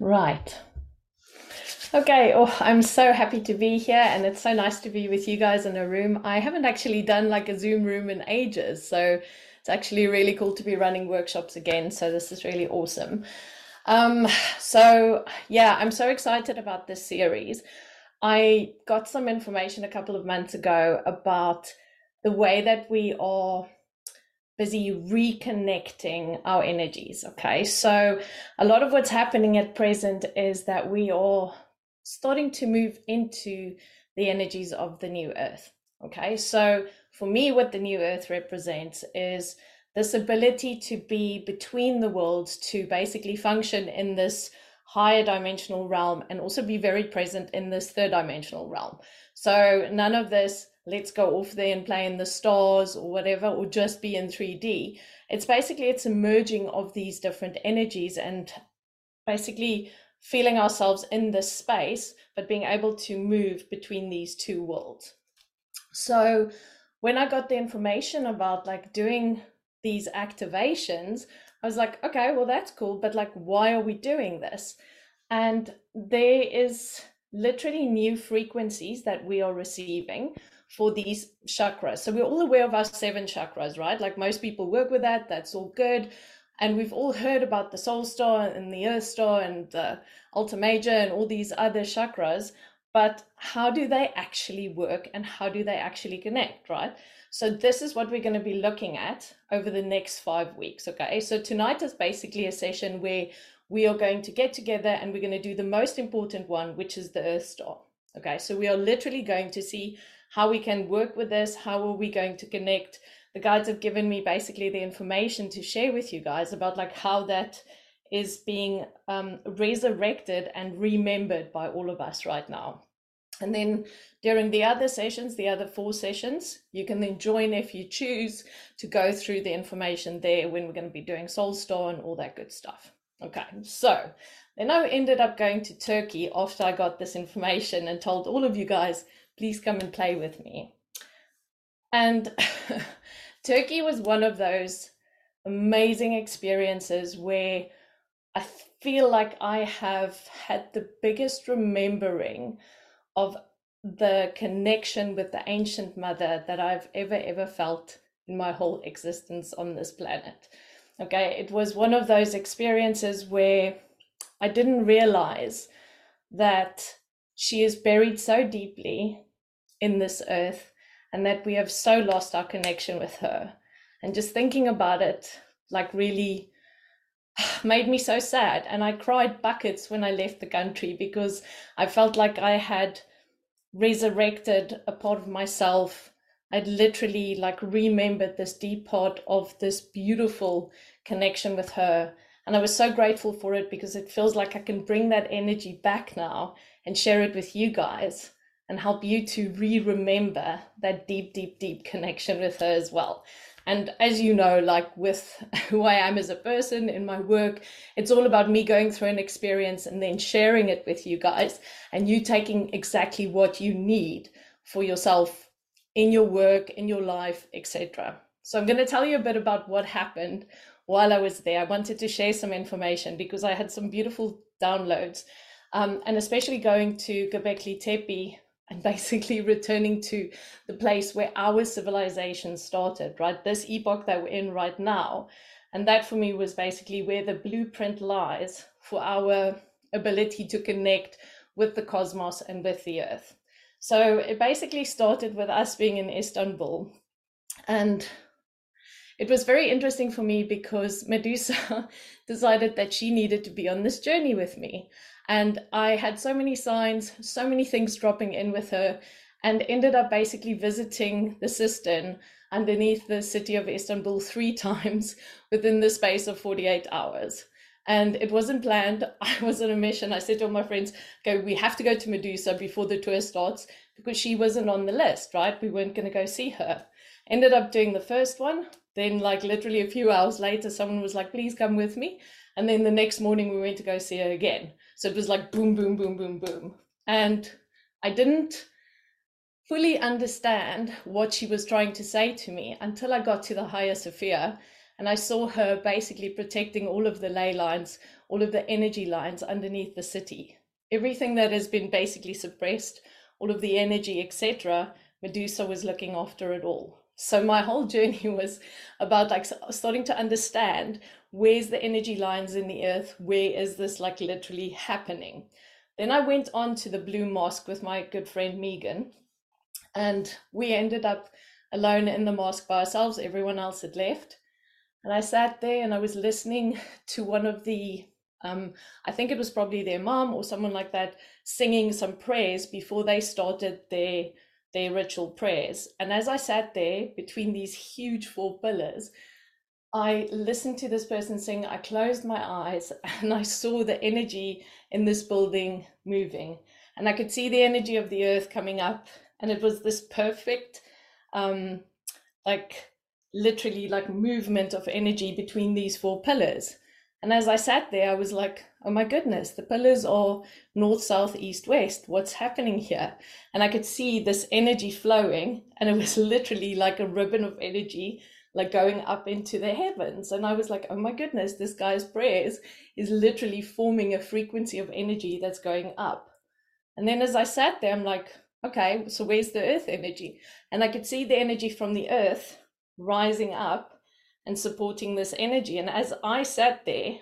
Right. Okay. Oh, I'm so happy to be here, and it's so nice to be with you guys in a room. I haven't actually done like a Zoom room in ages, so it's actually really cool to be running workshops again. So this is really awesome. Um, so yeah, I'm so excited about this series. I got some information a couple of months ago about the way that we are busy reconnecting our energies. Okay, so a lot of what's happening at present is that we are starting to move into the energies of the new earth. Okay, so for me, what the new earth represents is this ability to be between the worlds, to basically function in this higher dimensional realm and also be very present in this third dimensional realm. So none of this let's go off there and play in the stars or whatever or just be in 3d it's basically it's a merging of these different energies and basically feeling ourselves in this space but being able to move between these two worlds. So when i got the information about like doing these activations i was like okay well that's cool but like why are we doing this? And there is literally new frequencies that we are receiving for these chakras. So we're all aware of our seven chakras, right? Like most people work with that, that's all good. And we've all heard about the soul star and the earth star and the alta major and all these other chakras. But how do they actually work and how do they actually connect, right? So this is what we're going to be looking at over the next five weeks. Okay. So tonight is basically a session where we are going to get together and we're going to do the most important one, which is the earth star. Okay. So we are literally going to see how we can work with this, how are we going to connect. The guides have given me basically the information to share with you guys about like how that is being um, resurrected and remembered by all of us right now. And then during the other sessions, the other four sessions, you can then join if you choose to go through the information there when we're going to be doing Soul Star and all that good stuff. Okay, so then I ended up going to Turkey after I got this information and told all of you guys please come and play with me. And Turkey was one of those amazing experiences where I feel like I have had the biggest remembering of the connection with the ancient mother that I've ever, ever felt in my whole existence on this planet. Okay, it was one of those experiences where I didn't realize that she is buried so deeply in this earth and that we have so lost our connection with her. And just thinking about it, like, really made me so sad. And I cried buckets when I left the country because I felt like I had resurrected a part of myself. I'd literally like remembered this deep part of this beautiful connection with her. And I was so grateful for it because it feels like I can bring that energy back now and share it with you guys and help you to re remember that deep, deep, deep connection with her as well. And as you know, like with who I am as a person in my work, it's all about me going through an experience and then sharing it with you guys and you taking exactly what you need for yourself in your work, in your life, etc. So I'm going to tell you a bit about what happened while I was there. I wanted to share some information because I had some beautiful downloads. Um, and especially going to Göbekli Tepe and basically returning to the place where our civilization started, right? This epoch that we're in right now. And that for me was basically where the blueprint lies for our ability to connect with the cosmos and with the earth. So it basically started with us being in Istanbul. And it was very interesting for me because Medusa decided that she needed to be on this journey with me. And I had so many signs, so many things dropping in with her, and ended up basically visiting the cistern underneath the city of Istanbul three times within the space of 48 hours. And it wasn't planned. I was on a mission. I said to all my friends, "Go, we have to go to Medusa before the tour starts because she wasn't on the list, right? We weren't going to go see her." Ended up doing the first one. Then, like literally a few hours later, someone was like, "Please come with me." And then the next morning, we went to go see her again. So it was like boom, boom, boom, boom, boom. And I didn't fully understand what she was trying to say to me until I got to the Hagia Sophia And I saw her basically protecting all of the ley lines, all of the energy lines underneath the city. Everything that has been basically suppressed, all of the energy, etc., Medusa was looking after it all. So my whole journey was about like starting to understand where's the energy lines in the earth, where is this like literally happening. Then I went on to the Blue Mosque with my good friend Megan, and we ended up alone in the mosque by ourselves. Everyone else had left. And I sat there and I was listening to one of the, um, I think it was probably their mom or someone like that, singing some prayers before they started their their ritual prayers. And as I sat there between these huge four pillars, I listened to this person sing. I closed my eyes and I saw the energy in this building moving. And I could see the energy of the earth coming up. And it was this perfect, um, like literally like movement of energy between these four pillars. And as I sat there, I was like, oh my goodness, the pillars are north, south, east, west. What's happening here? And I could see this energy flowing, and it was literally like a ribbon of energy, like going up into the heavens. And I was like, oh my goodness, this guy's prayers is literally forming a frequency of energy that's going up. And then as I sat there, I'm like, okay, so where's the earth energy? And I could see the energy from the earth rising up and supporting this energy. And as I sat there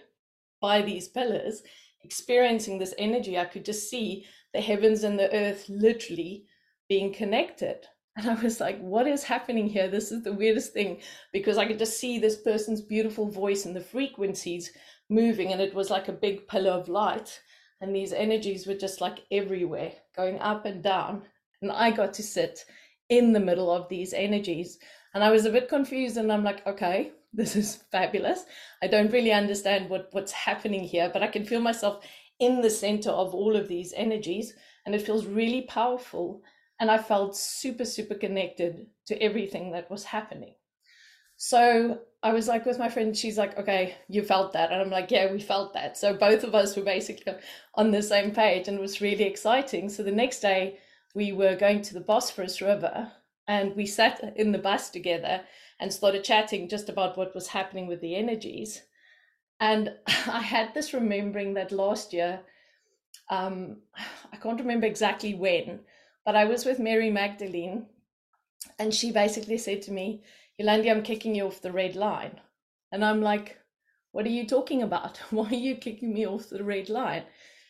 by these pillars, experiencing this energy, I could just see the heavens and the earth literally being connected. And I was like, what is happening here? This is the weirdest thing because I could just see this person's beautiful voice and the frequencies moving. And it was like a big pillar of light. And these energies were just like everywhere, going up and down. And I got to sit in the middle of these energies. And I was a bit confused and I'm like, okay, this is fabulous. I don't really understand what, what's happening here, but I can feel myself in the center of all of these energies and it feels really powerful. And I felt super, super connected to everything that was happening. So I was like with my friend, she's like, okay, you felt that. And I'm like, yeah, we felt that. So both of us were basically on the same page and it was really exciting. So the next day we were going to the Bosphorus River and we sat in the bus together and started chatting just about what was happening with the energies. And I had this remembering that last year, um, I can't remember exactly when, but I was with Mary Magdalene, and she basically said to me, Yolandi, I'm kicking you off the red line. And I'm like, What are you talking about? Why are you kicking me off the red line?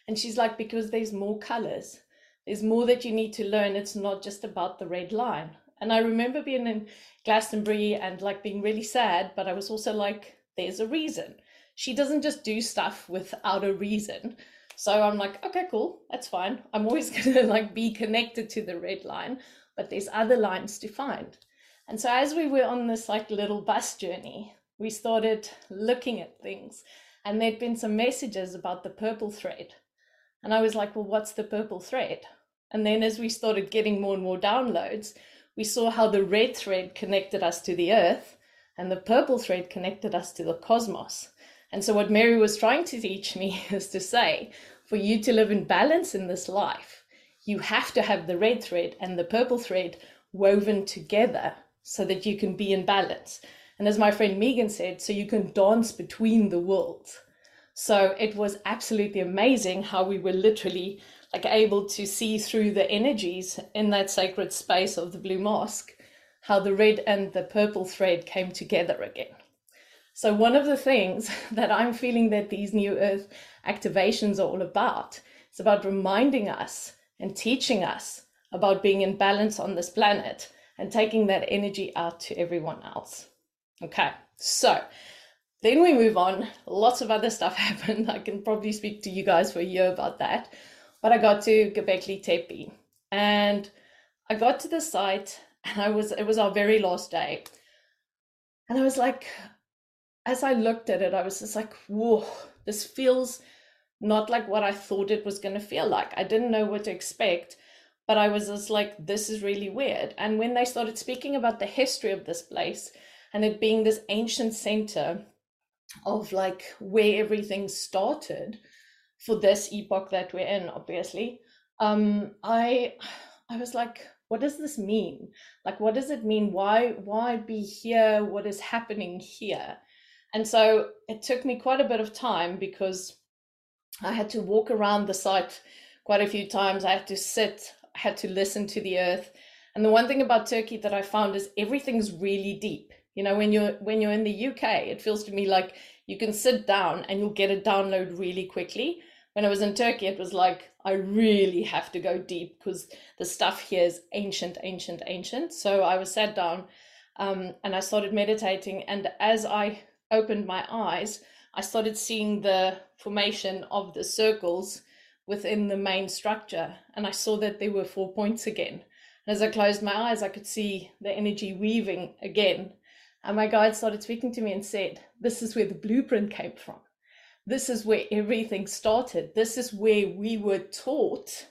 And she's like, Because there's more colors. There's more that you need to learn. It's not just about the red line. And I remember being in Glastonbury and like being really sad, but I was also like, there's a reason. She doesn't just do stuff without a reason. So I'm like, okay, cool, that's fine. I'm always gonna like be connected to the red line, but there's other lines to find. And so as we were on this like little bus journey, we started looking at things and there'd been some messages about the purple thread. And I was like, well, what's the purple thread? And then as we started getting more and more downloads, we saw how the red thread connected us to the earth and the purple thread connected us to the cosmos. And so, what Mary was trying to teach me is to say, for you to live in balance in this life, you have to have the red thread and the purple thread woven together so that you can be in balance. And as my friend Megan said, so you can dance between the worlds. So it was absolutely amazing how we were literally like able to see through the energies in that sacred space of the blue mosque how the red and the purple thread came together again so one of the things that i'm feeling that these new earth activations are all about is about reminding us and teaching us about being in balance on this planet and taking that energy out to everyone else. Okay so then we move on. Lots of other stuff happened. I can probably speak to you guys for a year about that. But I got to Göbekli Tepe. And I got to the site and I was it was our very last day. And I was like, as I looked at it, I was just like, whoa, this feels not like what I thought it was going to feel like. I didn't know what to expect, but I was just like, this is really weird. And when they started speaking about the history of this place and it being this ancient center of like where everything started, for this epoch that we're in, obviously, um, I I was like, what does this mean? Like, what does it mean? Why why be here? What is happening here? And so it took me quite a bit of time because I had to walk around the site quite a few times. I had to sit, I had to listen to the earth. And the one thing about Turkey that I found is everything's really deep. You know, when you're when you're in the UK, it feels to me like you can sit down and you'll get a download really quickly. When I was in Turkey, it was like I really have to go deep because the stuff here is ancient, ancient, ancient. So I was sat down um, and I started meditating. And as I opened my eyes, I started seeing the formation of the circles within the main structure. And I saw that there were four points again. And as I closed my eyes, I could see the energy weaving again. And my guide started speaking to me and said, This is where the blueprint came from. This is where everything started. This is where we were taught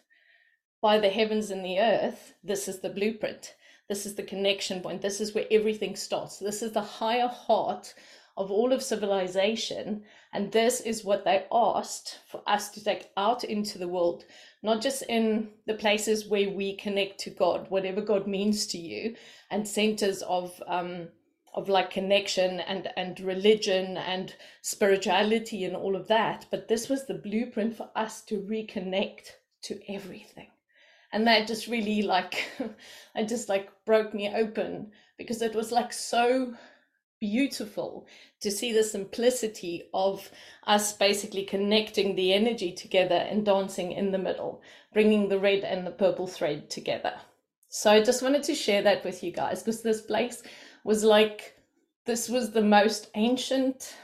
by the heavens and the earth. This is the blueprint. This is the connection point. This is where everything starts. This is the higher heart of all of civilization. And this is what they asked for us to take out into the world, not just in the places where we connect to God, whatever God means to you, and centers of um, of like connection and and religion and spirituality and all of that. But this was the blueprint for us to reconnect to everything. And that just really like it just like broke me open because it was like so beautiful to see the simplicity of us basically connecting the energy together and dancing in the middle, bringing the red and the purple thread together. So I just wanted to share that with you guys because this place was like, this was the most ancient,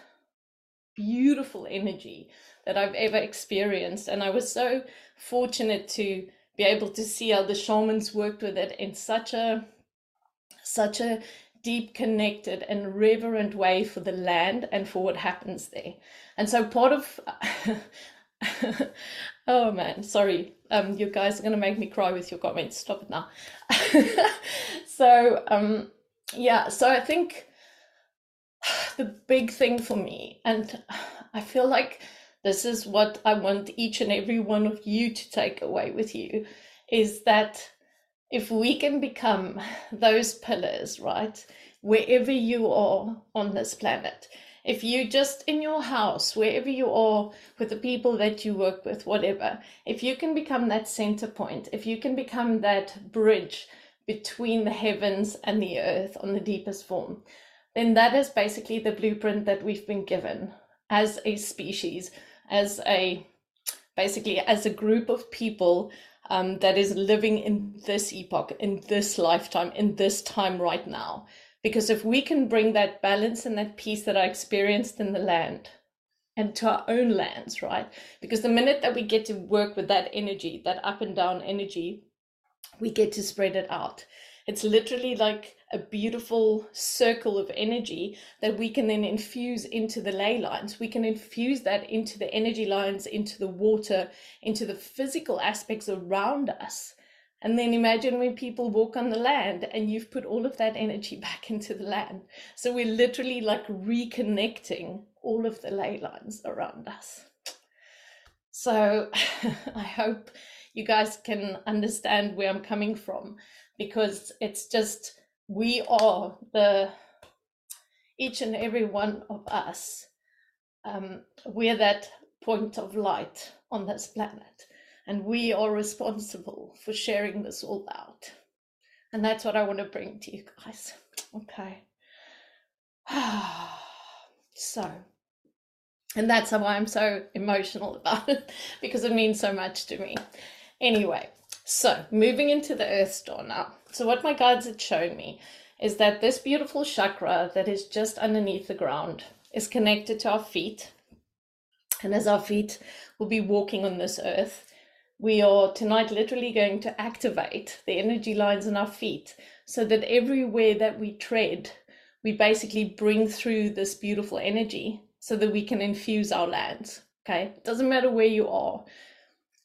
beautiful energy that I've ever experienced. And I was so fortunate to be able to see how the shamans worked with it in such a such a deep connected and reverent way for the land and for what happens there. And so part of oh man sorry. Um you guys are to make me cry with your comments. Stop it now. So um yeah so i think the big thing for me and i feel like this is what i want each and every one of you to take away with you is that if we can become those pillars, right, wherever you are on this planet, if you just in your house, wherever you are with the people that you work with, whatever, if you can become that center point, if you can become that bridge between the heavens and the earth on the deepest form, then that is basically the blueprint that we've been given as a species, as a basically as a group of people um, that is living in this epoch, in this lifetime, in this time right now. Because if we can bring that balance and that peace that I experienced in the land and to our own lands, right? Because the minute that we get to work with that energy, that up and down energy, we get to spread it out. It's literally like a beautiful circle of energy that we can then infuse into the ley lines. We can infuse that into the energy lines, into the water, into the physical aspects around us. And then imagine when people walk on the land and you've put all of that energy back into the land. So we're literally like reconnecting all of the ley lines around us. So I hope you guys can understand where I'm coming from because it's just we are the each and every one of us um, we're that point of light on this planet. And we are responsible for sharing this all out. And that's what i want to bring to you guys. Okay. So and that's why i'm so emotional about it because it means so much to me. Anyway so moving into the earth star now so, what my guides had shown me is that this beautiful chakra that is just underneath the ground is connected to our feet. And as our feet will be walking on this earth, we are tonight literally going to activate the energy lines in our feet so that everywhere that we tread, we basically bring through this beautiful energy so that we can infuse our lands. Okay, it doesn't matter where you are.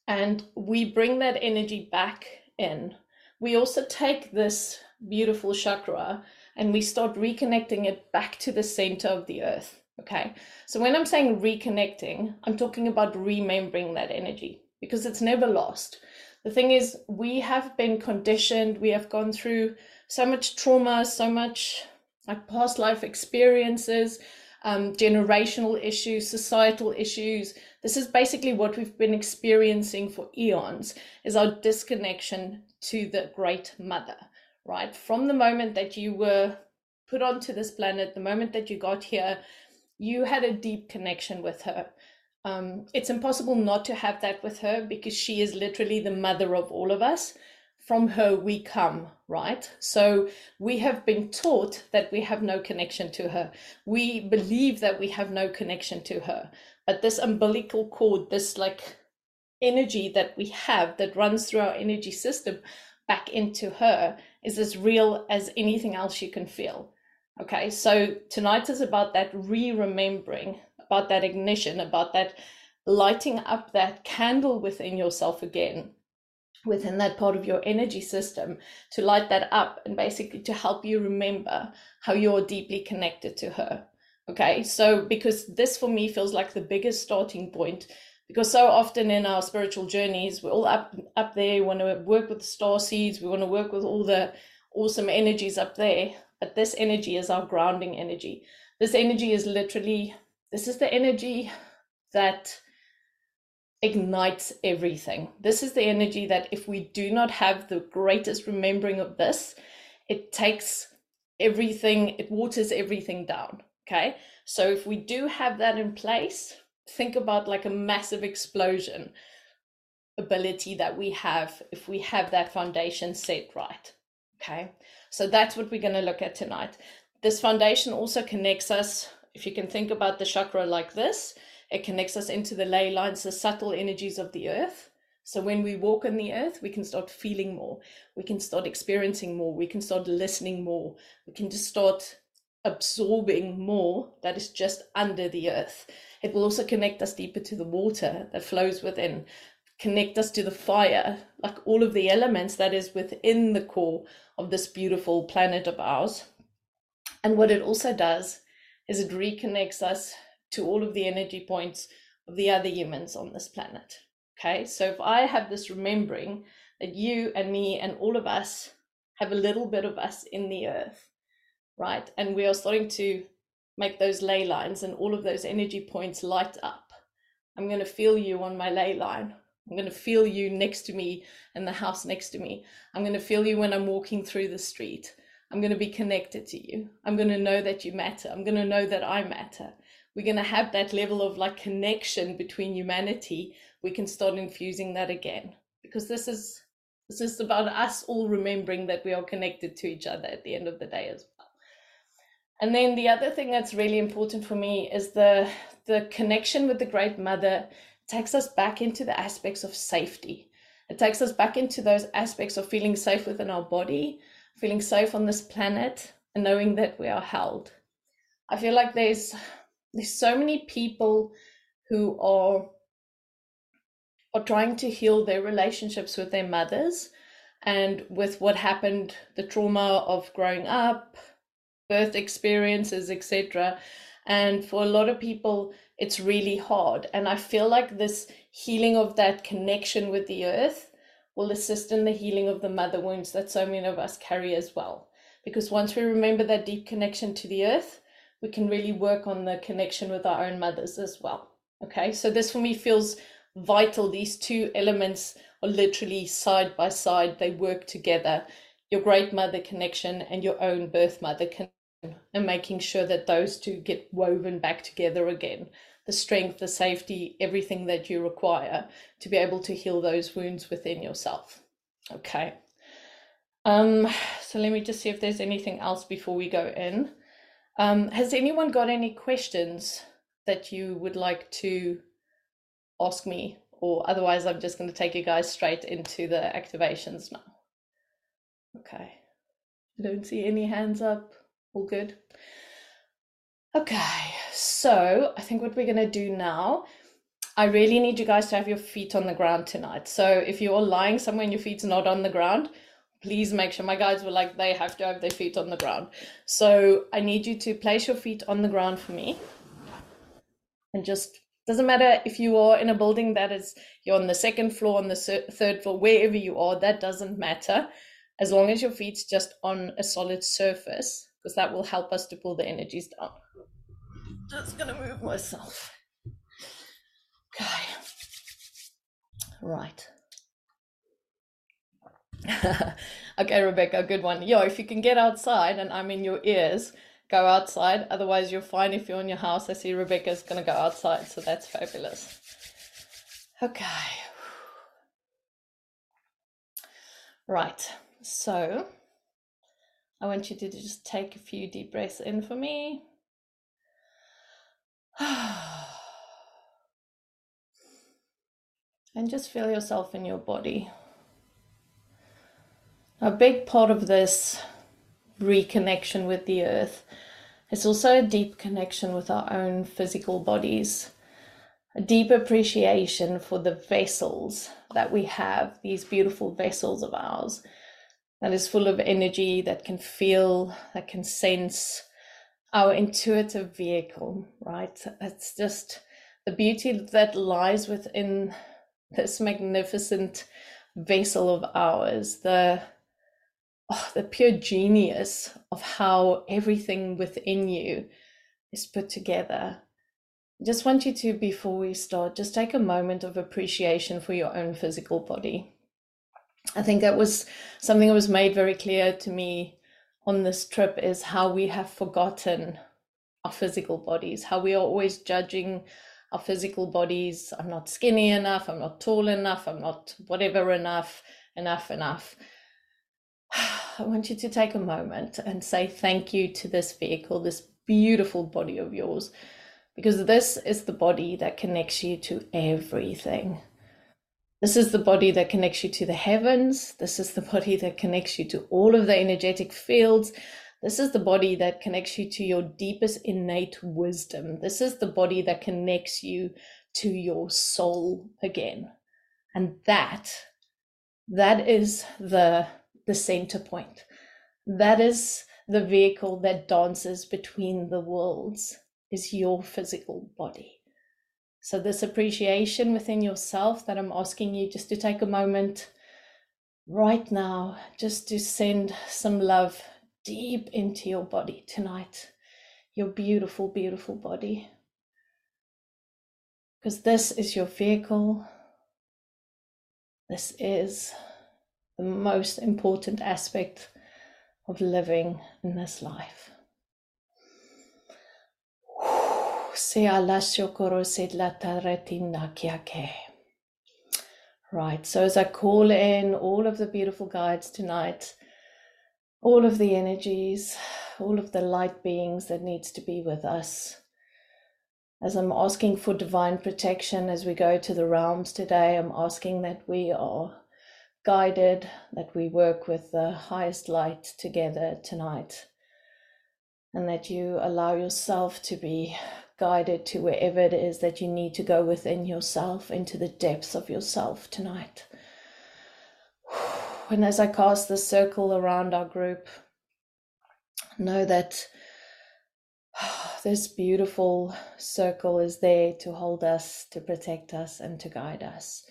And we bring that energy back in we also take this beautiful chakra and we start reconnecting it back to the center of the earth. Okay. So when I'm saying reconnecting, I'm talking about remembering that energy because it's never lost. The thing is, we have been conditioned, we have gone through so much trauma, so much like past life experiences, um, generational issues, societal issues. This is basically what we've been experiencing for eons is our disconnection to the great mother, right? From the moment that you were put onto this planet, the moment that you got here, you had a deep connection with her. Um, it's impossible not to have that with her because she is literally the mother of all of us. From her we come, right? So we have been taught that we have no connection to her. We believe that we have no connection to her. But this umbilical cord, this like energy that we have that runs through our energy system back into her is as real as anything else you can feel. Okay, so tonight is about that re remembering, about that ignition, about that lighting up that candle within yourself again, within that part of your energy system, to light that up and basically to help you remember how you're deeply connected to her. Okay, so because this for me feels like the biggest starting point because so often in our spiritual journeys we're all up up there we want to work with the star seeds we want to work with all the awesome energies up there but this energy is our grounding energy this energy is literally this is the energy that ignites everything this is the energy that if we do not have the greatest remembering of this it takes everything it waters everything down okay so if we do have that in place think about like a massive explosion ability that we have if we have that foundation set right. Okay, so that's what we're going to look at tonight. This foundation also connects us, if you can think about the chakra like this, it connects us into the ley lines, the subtle energies of the earth. So when we walk on the earth, we can start feeling more, we can start experiencing more, we can start listening more, we can just start absorbing more that is just under the earth. It will also connect us deeper to the water that flows within, connect us to the fire, like all of the elements that is within the core of this beautiful planet of ours. And what it also does is it reconnects us to all of the energy points of the other humans on this planet. Okay, so if I have this remembering that you and me and all of us have a little bit of us in the earth, right? And we are starting to make those ley lines and all of those energy points light up. I'm going to feel you on my ley line. I'm going to feel you next to me in the house next to me. I'm going to feel you when I'm walking through the street. I'm going to be connected to you. I'm going to know that you matter. I'm going to know that I matter. We're going to have that level of like connection between humanity. We can start infusing that again because this is this is about us all remembering that we are connected to each other at the end of the day as well. And then the other thing that's really important for me is the the connection with the Great Mother takes us back into the aspects of safety. It takes us back into those aspects of feeling safe within our body, feeling safe on this planet, and knowing that we are held. I feel like there's there's so many people who are are trying to heal their relationships with their mothers and with what happened, the trauma of growing up, birth experiences, etc. And for a lot of people, it's really hard. And I feel like this healing of that connection with the earth will assist in the healing of the mother wounds that so many of us carry as well. Because once we remember that deep connection to the earth, we can really work on the connection with our own mothers as well. Okay, so this for me feels vital. These two elements are literally side by side, they work together. Your great mother connection and your own birth mother connection and making sure that those two get woven back together again the strength the safety everything that you require to be able to heal those wounds within yourself okay um so let me just see if there's anything else before we go in um has anyone got any questions that you would like to ask me? Or otherwise i'm just going to take you guys straight into the activations now. Okay. I don't see any hands up. All good. Okay, so I think what we're going to do now, I really need you guys to have your feet on the ground tonight. So if you're lying somewhere and your feet's not on the ground, please make sure my guides were like, they have to have their feet on the ground. So I need you to place your feet on the ground for me. And just doesn't matter if you are in a building that is you're on the second floor, on the third floor, wherever you are, that doesn't matter. As long as your feet's just on a solid surface because that will help us to pull the energies down. just gonna move myself. Okay. Right. okay, Rebecca, good one. Yo, if you can get outside and I'm in your ears, go outside. Otherwise, you're fine if you're in your house. I see Rebecca's gonna go outside, so that's fabulous. Okay. Right. So I want you to just take a few deep breaths in for me. and just feel yourself in your body. A big part of this reconnection with the earth is also a deep connection with our own physical bodies, a deep appreciation for the vessels that we have, these beautiful vessels of ours that is full of energy, that can feel, that can sense our intuitive vehicle, right? It's just the beauty that lies within this magnificent vessel of ours, the oh, the pure genius of how everything within you is put together. Just want you to, before we start, just take a moment of appreciation for your own physical body. I think that was something that was made very clear to me on this trip is how we have forgotten our physical bodies, how we are always judging our physical bodies. I'm not skinny enough, I'm not tall enough, I'm not whatever enough, enough, enough. I want you to take a moment and say thank you to this vehicle, this beautiful body of yours, because this is the body that connects you to everything. This is the body that connects you to the heavens. This is the body that connects you to all of the energetic fields. This is the body that connects you to your deepest innate wisdom. This is the body that connects you to your soul again. And that, that is the the center point. That is the vehicle that dances between the worlds, is your physical body. So, this appreciation within yourself that I'm asking you just to take a moment right now, just to send some love deep into your body tonight, your beautiful, beautiful body. Because this is your vehicle. This is the most important aspect of living in this life. Right, so as I call in all of the beautiful guides tonight, all of the energies, all of the light beings that needs to be with us, as I'm asking for divine protection as we go to the realms today, I'm asking that we are guided, that we work with the highest light together tonight, and that you allow yourself to be guided to wherever it is that you need to go within yourself, into the depths of yourself tonight. And as I cast the circle around our group, know that this beautiful circle is there to hold us, to protect us, and to guide us.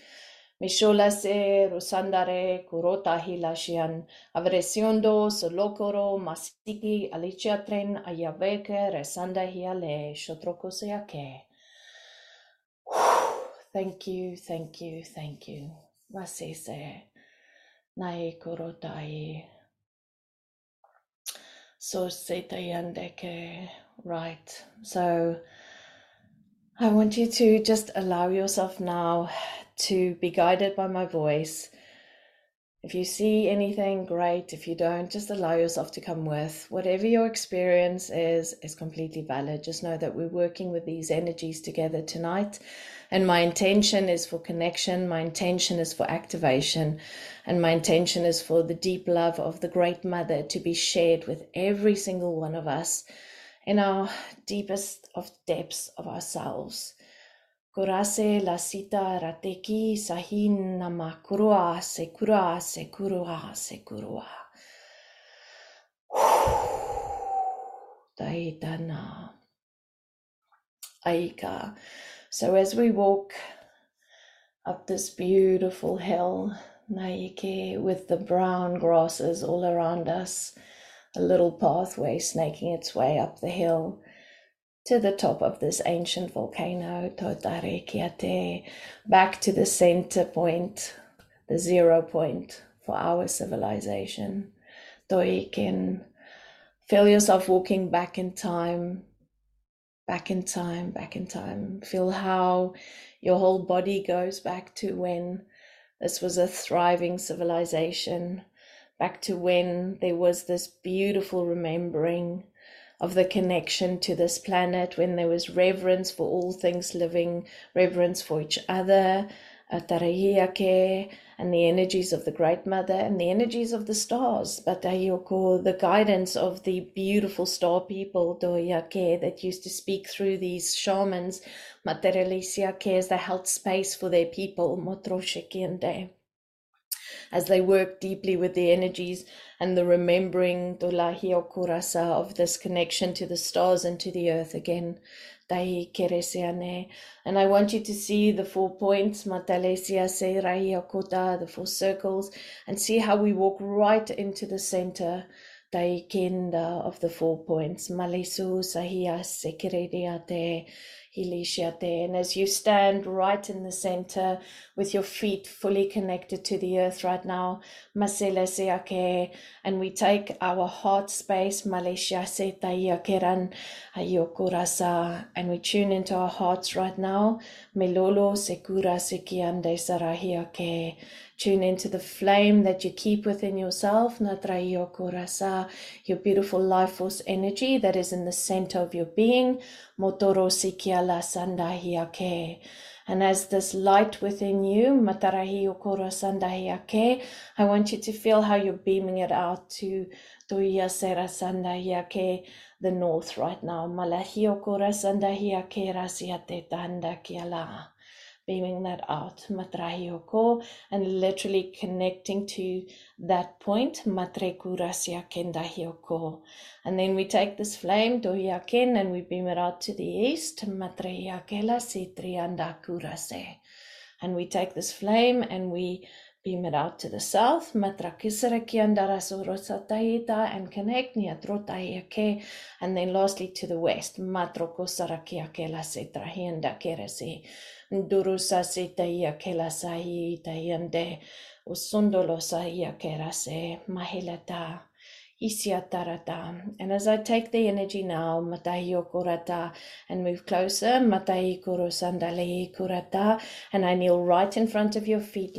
Misholase rusandare kurotahi lashian avresiondo solokoro masiki alichiatren ayaveke resanda hiale shotrokoseake. Thank you, thank you, thank you. Masese nai kurotai. So setayandeke. Right. So I want you to just allow yourself now to be guided by my voice. If you see anything, great. If you don't, just allow yourself to come with. Whatever your experience is, is completely valid. Just know that we're working with these energies together tonight. And my intention is for connection, my intention is for activation, and my intention is for the deep love of the Great Mother to be shared with every single one of us in our deepest of depths of ourselves. Kurase la sita rateki sahin nama kurua se kurua se kurua se kurua. Daidana. Aika. So as we walk up this beautiful hill, Naike, with the brown grasses all around us, a little pathway snaking its way up the hill, to the top of this ancient volcano, Totarekiate, back to the center point, the zero point for our civilization. Toikin, feel yourself walking back in time, back in time, back in time. Feel how your whole body goes back to when this was a thriving civilization, back to when there was this beautiful remembering of the connection to this planet, when there was reverence for all things living, reverence for each other, Tarahiake, and the energies of the Great Mother and the energies of the stars, Batayoko, the guidance of the beautiful star people, Doyake, that used to speak through these shamans, Materelisiake, as they held space for their people, Motroshekinde as they work deeply with the energies and the remembering Kurasa of this connection to the stars and to the earth again. And I want you to see the four points, Matalesia Seiraiakota, the four circles, and see how we walk right into the center. Taikenda of the four points. Malisu Sahia Sekirediate and as you stand right in the center with your feet fully connected to the earth right now, and we take our heart space, and we tune into our hearts right now. Melolo sekura sekiande sarahiake. Tune into the flame that you keep within yourself, Natraio Kurasa, your beautiful life force energy that is in the center of your being, Motoro Sandahiake. And as this light within you, Matarahi Okoro Sandahiake, I want you to feel how you're beaming it out to Tuya Sera Sandahiake, the north right now. Malahi Okoro Sandahiake Rasiate Tanda Kiala beaming that out, matrayoko, and literally connecting to that point, matrekurasya kendahioko. And then we take this flame, dohiaken, and we beam it out to the east, matreyakela sitrianda kurase. And we take this flame and we out to the south, matrakisarakiandarasorotsataita, and connect niatrotaiake, and then lastly to the west, matrokosarakiakela setrahianda keresi. Durusa sitaia kela sahi tayande usundolo saia kerase mahilata Isiatarata. And as I take the energy now, Matahi Kurata, and move closer, Matahi Kuru Sandali Kurata, and I kneel right in front of your feet,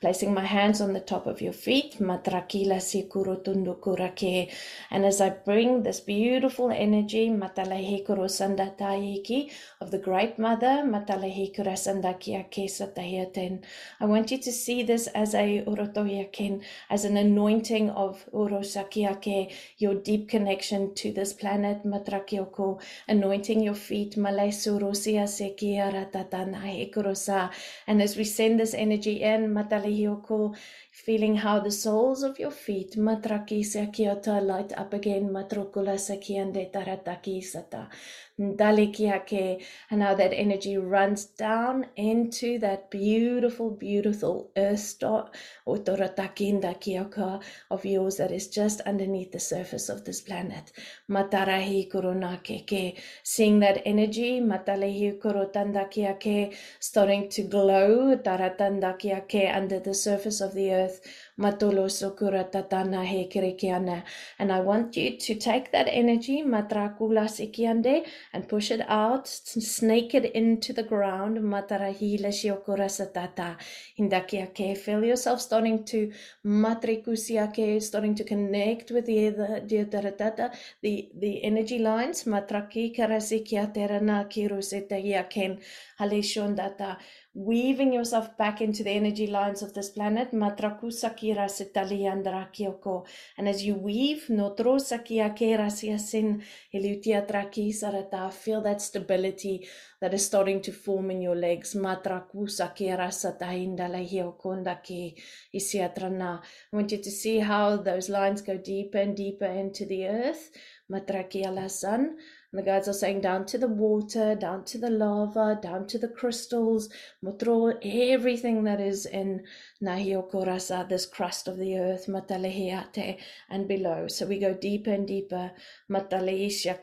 placing my hands on the top of your feet, Matrakila Sikurutundu Kurake. And as I bring this beautiful energy, Matalahi Kuru Sandataiki, of the Great Mother, Matalahi Kura Sandakia Kesatayaten, I want you to see this as a Urotoyaken, as an anointing of Urosakiake, your deep connection to this planet, Matrakioko, anointing your feet, Malaisurusia Sekiara Tatanai Ikurosa. And as we send this energy in, Matalihioko, feeling how the soles of your feet, Matraki Sekiota, light up again, Matrokula Sekiande Tarataki Sata. Dalikiake, and how that energy runs down into that beautiful, beautiful earth star or Toratakinda Kiaka of yours that is just underneath the surface of this planet. Matarahi Kurunakeke, seeing that energy, Matalehi Kurotandakiake, starting to glow, Taratandakiake under the surface of the earth. Matolo Sokura Tatana He Kirikiana. And I want you to take that energy, Matrakula Sikiande, and push it out, snake it into the ground, Matarahila Shiokura Satata. Indakiake. Feel yourself starting to Matrikusiake, starting to connect with the the the, the energy lines, Matraki Karasikiaterana Kiruseta Yaken Haleshondata weaving yourself back into the energy lines of this planet. Matrakusakira sitaliandra kioko. And as you weave, notro notrosakia kerasiasin ilutiatraki sarata, feel that stability that is starting to form in your legs. Matrakusakira sataindala hiokondaki isiatrana. I want you to see how those lines go deeper and deeper into the earth. Matrakiala sun. And the guides are saying down to the water, down to the lava, down to the crystals, motro, everything that is in Nahiokorasa, this crust of the earth, Matalehiate, and below. So we go deeper and deeper. Mataleisha.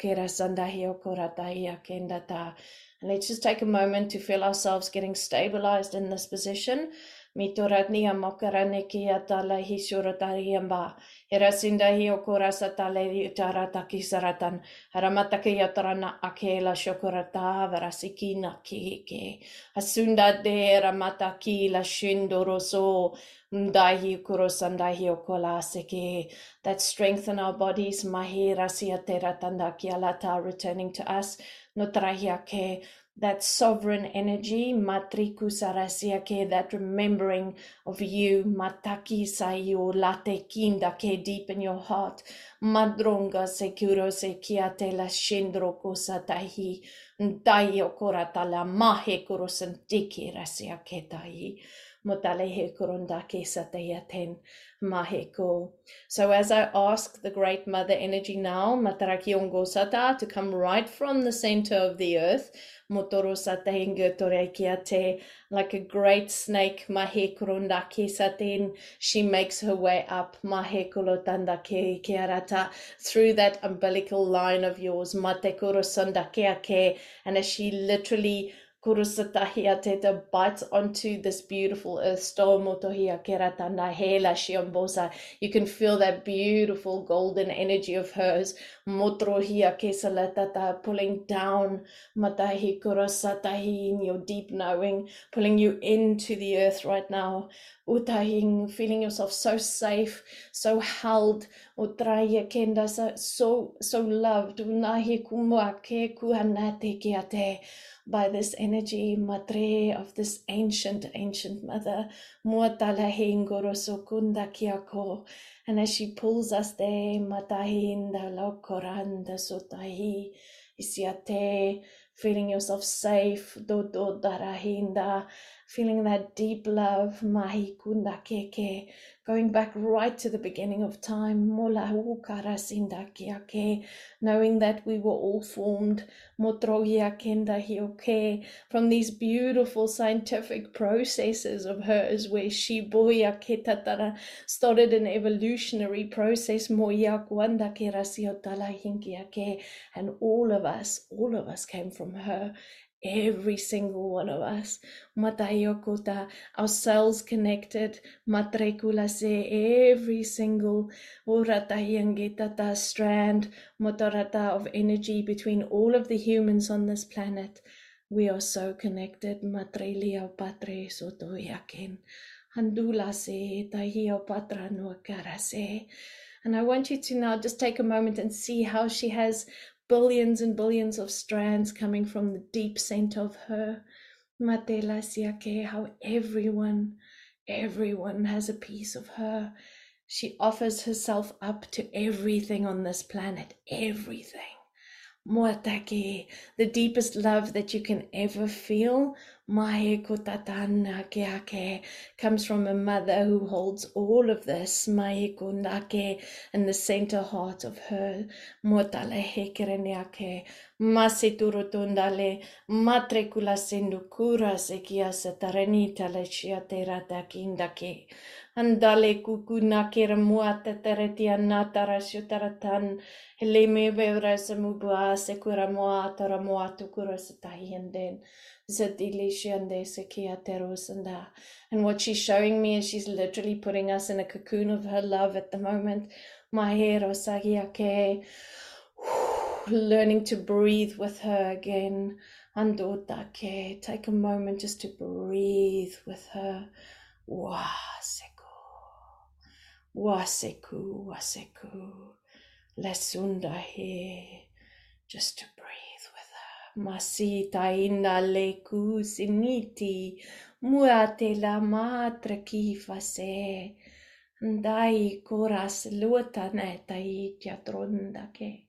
And let's just take a moment to feel ourselves getting stabilized in this position. miturania mokaranikia tala hisurotariamba herasinda hiokurasa tale utara kisaratan haramataki yatarana akela shokurata varasikina kike asunda de ramata kila shindoroso mdahi kurosandahi okolaseke that strengthen our bodies mahira mahera siatera ta returning to us. No notrahiake that sovereign energy, matriku sarasiake, that remembering of you, mataki sayo late kinda ke deep in your heart, madronga sekuro se kiate la shindro kosatahi, ndayo koratala mahe kurosantiki rasiake tahi. Motalehe korondake sateyaten maheko. So as I ask the great mother energy now, Mataraki Ongosata, to come right from the center of the earth, Motoro Satenga Torekiate, like a great snake, Mahe Kurundaki Satin, she makes her way up, Mahe Kolotandake Kiarata, through that umbilical line of yours, Mate Kurosandakeake, and as she literally Kurusatahia teta bites onto this beautiful earth stone motohia keratana hela shiambosa. You can feel that beautiful golden energy of hers. Motrohia kesalatata pulling down matahi kurasatahi in your deep knowing, pulling you into the earth right now. Utahing, feeling yourself so safe, so held. Utraya kenda so so loved. Unahi kumake kuhanate kiate by this energy, Madre of this ancient, ancient mother, Kiako. And as she pulls us there, Matahinda Lokoranda Sotahi, Isiate, feeling yourself safe, feeling that deep love, Mahikunda Keke, going back right to the beginning of time, knowing that we were all formed from these beautiful scientific processes of hers, where she boya ketatara started an evolutionary process, moya kwanda kerasiotala hinkiake, and all of us, all of us came from her every single one of us. Matayokota, our cells connected. Matrekula se every single uratayangitata strand, motorata of energy between all of the humans on this planet. We are so connected. Matrelia patre sotoyakin. Handula se tahio patra no karase. And I want you to now just take a moment and see how she has billions and billions of strands coming from the deep center of her. Matela Siake, how everyone, everyone has a piece of her. She offers herself up to everything on this planet, everything. Muatake, the deepest love that you can ever feel, Maheko comes from a mother who holds all of this, Nake, in the center heart of her, Motale Hekereneake, Masiturutundale, Matrekula Sindukura Sekia Satarenita Lechiaterata Kindake. Andale kukuna kira muata teretia natara shutaratan, hele me vevra samubua sekura muata ramuatu kura satahienden. And what she's showing me is she's literally putting us in a cocoon of her love at the moment. Learning to breathe with her again. And Otake, take a moment just to breathe with her. Waseku. Waseku. Waseku. Lesunda here. Just to breathe. With her. Masita ina leku siniti muate la matra ki fase. Dai coras luotane tai ke.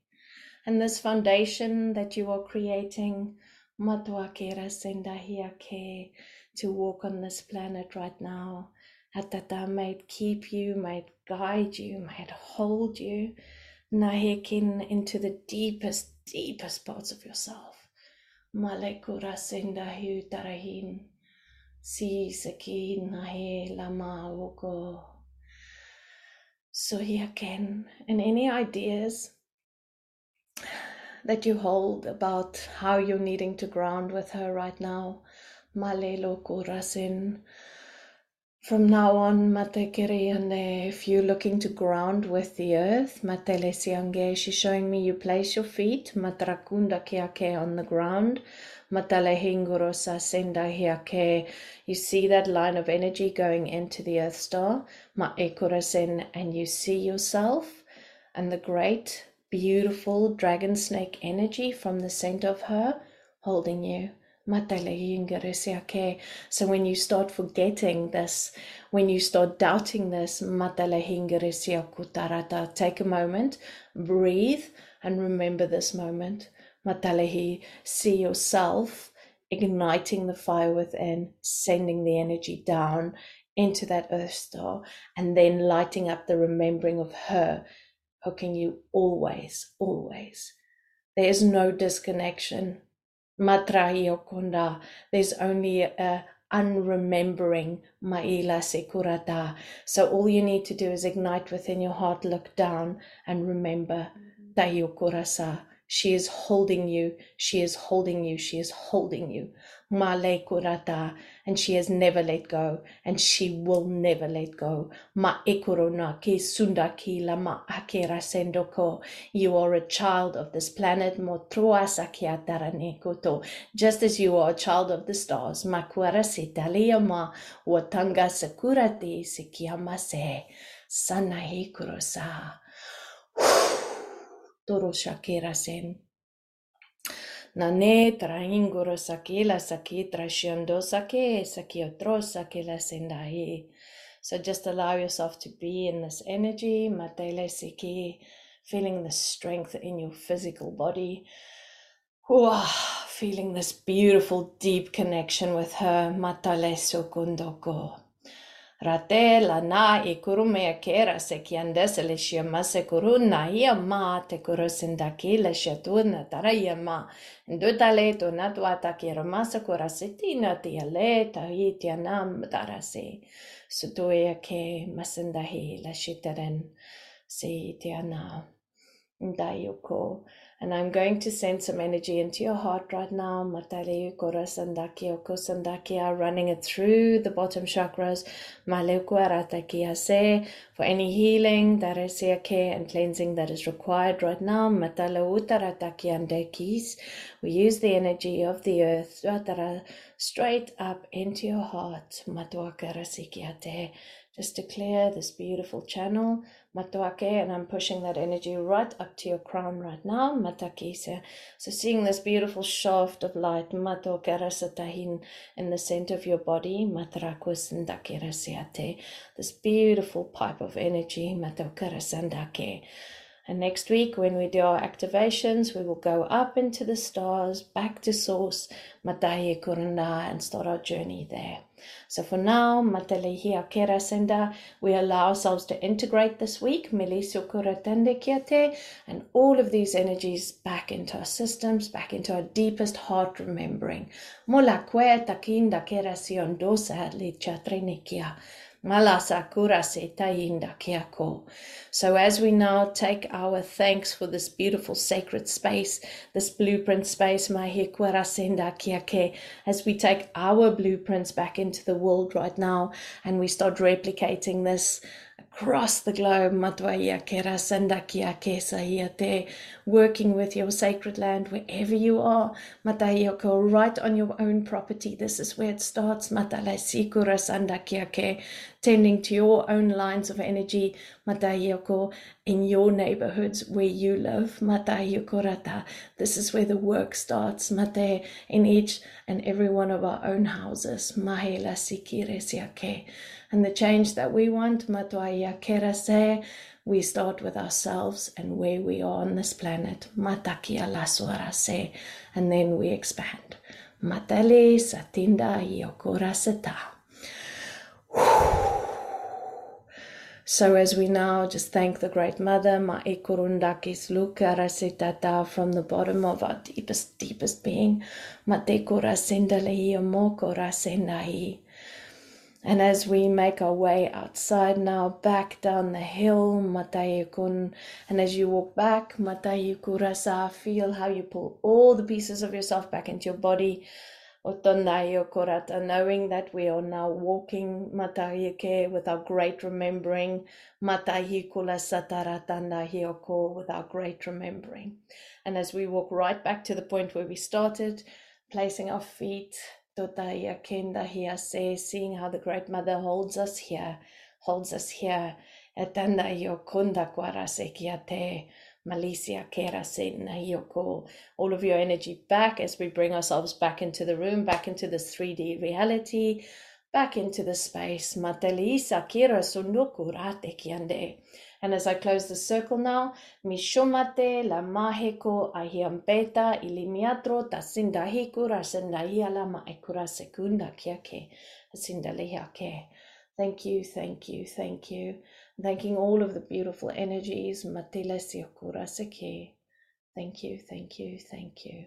And this foundation that you are creating, matua matuakera sendahiake, to walk on this planet right now, atata might keep you, might guide you, might hold you, nahikin into the deepest deepest parts of yourself. Malekura senda hu tarahin. Si saki nahe lama oko. So here again, and any ideas that you hold about how you're needing to ground with her right now. Malelo kurasin. From now on, Matekiriane, if you're looking to ground with the earth, Matelesiange, she's showing me you place your feet, Matrakunda Kiake on the ground, Matalehingorosa Senda Hiake. You see that line of energy going into the earth star, Maekurasen, and you see yourself and the great, beautiful dragon snake energy from the center of her holding you. So when you start forgetting this, when you start doubting this, take a moment, breathe, and remember this moment. Matalehi, see yourself igniting the fire within, sending the energy down into that earth star, and then lighting up the remembering of her, hooking you always, always. There is no disconnection Matraiokonda. There's only a unremembering Maila Sekurata. So all you need to do is ignite within your heart, look down and remember mm-hmm. Tayokurasa. She is holding you. She is holding you. She is holding you. Male kurata, and she has never let go, and she will never let go. Ma ekurona ki la ma akera sendoko. You are a child of this planet, motrua sakiataranekuto. Just as you are a child of the stars, makuara sitaliama watanga sakurati sikiamase. Sana hikurosa. Toro shakera sen. Nane traingoro sake la sake trashondo sake sake otro sake la sendai. So just allow yourself to be in this energy, matele seke, feeling the strength in your physical body. Wow, feeling this beautiful deep connection with her, matale sokundoko. Rate lana ikurumea kera sekiande selishiyama sekuruna iyama tekuru sindaki leshetuna tarayama. Ndutale tunatua takirama sekura sitina tiale tahi tianam tarasi. Sutuya ke masindahi leshiteren si tiana. Dayuko. And I'm going to send some energy into your heart right now. Matale Kora Sandaki Oko Sandaki are running it through the bottom chakras. Maleukuarataki for any healing that is here care and cleansing that is required right now. Andekis. We use the energy of the earth straight up into your heart. Matuakarasikiate. Just to clear this beautiful channel Matuake, and I'm pushing that energy right up to your crown right now, Matakise. So seeing this beautiful shaft of light, Matokarasatahin, in the center of your body, Matrakusandakirasiate, this beautiful pipe of energy, Matokarasandake. And next week, when we do our activations, we will go up into the stars, back to source, Mataye Kuranda, and start our journey there. So for now, Matalehia Kera Senda, we allow ourselves to integrate this week, Kiate, and all of these energies back into our systems, back into our deepest heart remembering. Mola kwe takinda kera siondosa li chatrinikia. So, as we now take our thanks for this beautiful sacred space, this blueprint space, as we take our blueprints back into the world right now and we start replicating this across the globe, working with your sacred land wherever you are, right on your own property. This is where it starts, tending to your own lines of energy, in your neighborhoods where you live, This is where the work starts, Mate, in each and every one of our own houses, Mahela Sikiresiake. And the change that we want, Matuaya Kerase, we start with ourselves and where we are on this planet, Matakia Lasurase, and then we expand. Matale Satinda Yokora Seta. So as we now just thank the Great Mother, Ma'ekurundakis Lukarasitata from the bottom of our deepest, deepest being, Matekura Sindalehi Mokora Sendahi. And as we make our way outside now, back down the hill, Matayikun, and as you walk back, Matayikurasa, feel how you pull all the pieces of yourself back into your body. Otondayo Korata, knowing that we are now walking Matayike with our great remembering, Matayikula Sataratanda Hioko with our great remembering. And as we walk right back to the point where we started, placing our feet Totaya Kenda Hiase, seeing how the Great Mother holds us here, holds us here. Etanda Yokunda Kwarasekiate, Malicia Kerasena Yoko. All of your energy back as we bring ourselves back into the room, back into this 3D reality, back into the space. Matelisa Kira Sunukurate Kiande. And as I close the circle now, Mishomate la maheko ahiampeta ilimiatro tasindahiku rasendahiala maekura sekunda kiake asindalehiake. Thank you, thank you, thank you. Thanking all of the beautiful energies. Matila siokura seke. Thank you, thank you, thank you.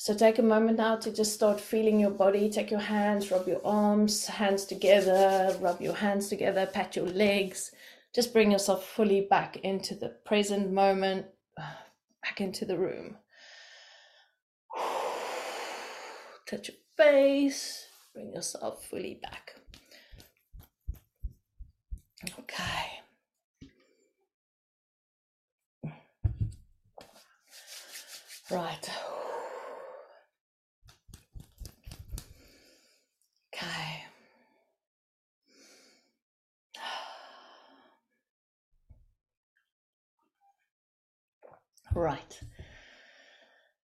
So take a moment now to just start feeling your body. Take your hands, rub your arms, hands together, rub your hands together, pat your legs just bring yourself fully back into the present moment, back into the room. Touch your face, bring yourself fully back. Okay. Right. Right.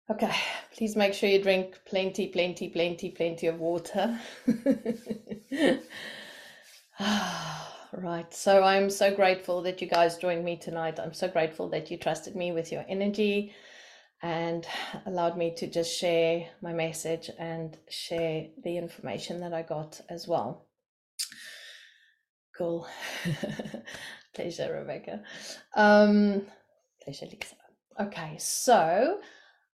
Okay, please make sure you drink plenty, plenty, plenty, plenty of water. right, so I'm so grateful that you guys joined me tonight. I'm so grateful that you trusted me with your energy and allowed me to just share my message and share the information that I got as well. Cool. pleasure, Rebecca. Um, pleasure, Lisa. Okay, so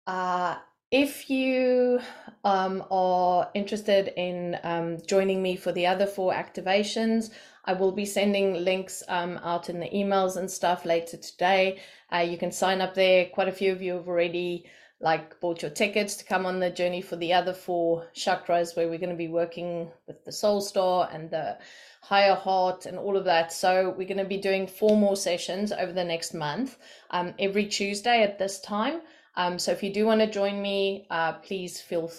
uh, if you um, are interested in um, joining me for the other four activations, I will be sending links um, out in the emails and stuff later today. Uh, you can sign up there. Quite a few of you have already like bought your tickets to come on the journey for the other four chakras where we're going to be working with the soul star and the higher heart and all of that so we're going to be doing four more sessions over the next month um, every tuesday at this time um, so if you do want to join me uh, please feel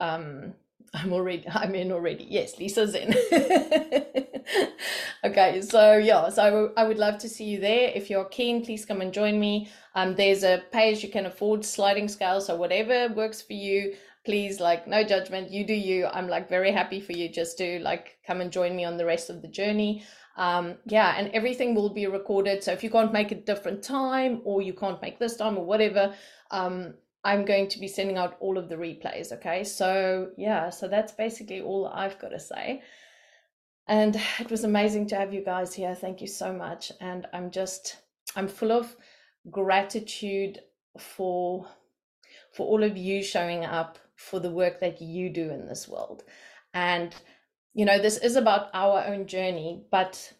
um, i'm already i'm in already. Yes lisa's in. Okay so yeah so I would love to see you there. If you're keen please come and join me. Um, there's a page you can afford sliding scale so whatever works for you please like no judgment you do you. I'm like very happy for you. Just to like come and join me on the rest of the journey. Um yeah and everything will be recorded so if you can't make a different time or you can't make this time or whatever um i'm going to be sending out all of the replays okay so yeah so that's basically all i've got to say and it was amazing to have you guys here. Thank you so much. And I'm just, I'm full of gratitude for for all of you showing up for the work that you do in this world. And you know, this is about our own journey, but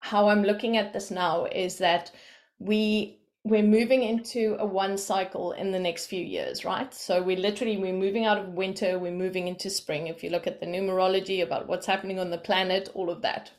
how I'm looking at this now is that we we're moving into a one cycle in the next few years right? So we're literally we're moving out of winter we're moving into spring. If you look at the numerology about what's happening on the planet all of that.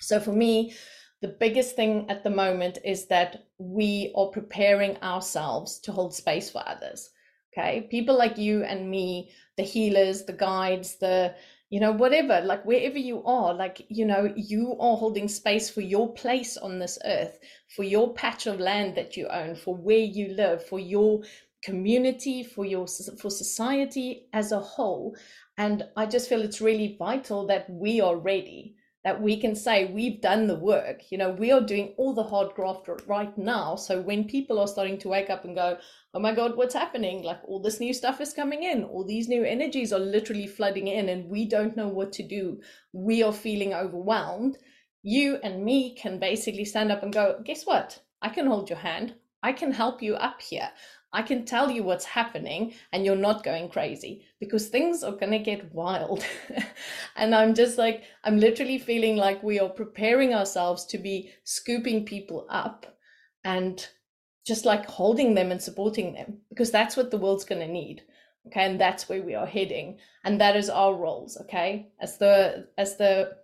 So for me the biggest thing at the moment is that we are preparing ourselves to hold space for others okay? People like you and me the healers the guides the you know whatever like wherever you are like you know you are holding space for your place on this earth for your patch of land that you own for where you live for your community for your for society as a whole. And i just feel it's really vital that we are ready that we can say we've done the work. You know, we are doing all the hard graft right now. So when people are starting to wake up and go, oh my God, what's happening? Like all this new stuff is coming in, all these new energies are literally flooding in, and we don't know what to do. We are feeling overwhelmed. you and me can basically stand up and go, guess what? I can hold your hand. I can help you up here. I can tell you what's happening and you're not going crazy because things are going to get wild. and I'm just like, I'm literally feeling like we are preparing ourselves to be scooping people up and just like holding them and supporting them because that's what the world's going to need. Okay. And that's where we are heading. And that is our roles. Okay. As the, as the,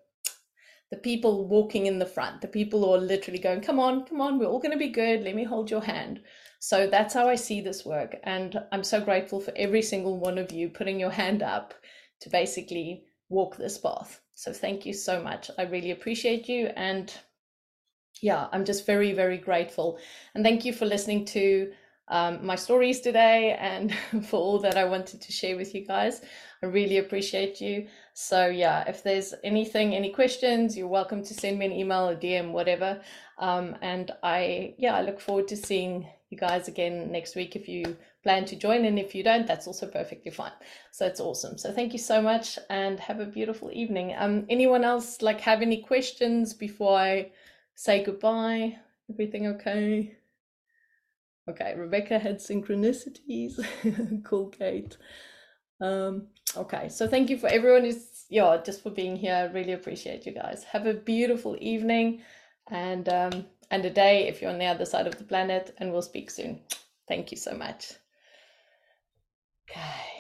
the people walking in the front, the people who are literally going, come on, come on, we're all going to be good. Let me hold your hand. So that's how I see this work. And I'm so grateful for every single one of you putting your hand up to basically walk this path. So thank you so much. I really appreciate you. And yeah, I'm just very, very grateful. And thank you for listening to um, my stories today and for all that I wanted to share with you guys. I really appreciate you. So, yeah, if there's anything, any questions, you're welcome to send me an email, a DM, whatever. Um, and I, yeah, I look forward to seeing you guys again next week if you plan to join. And if you don't, that's also perfectly fine. So it's awesome. So thank you so much and have a beautiful evening. Um, anyone else like have any questions before I say goodbye? Everything okay? Okay, Rebecca had synchronicities. cool, Kate. Um, okay, so thank you for everyone who's yeah, just for being here. I really appreciate you guys. Have a beautiful evening and um and a day if you're on the other side of the planet. And we'll speak soon. Thank you so much. Okay.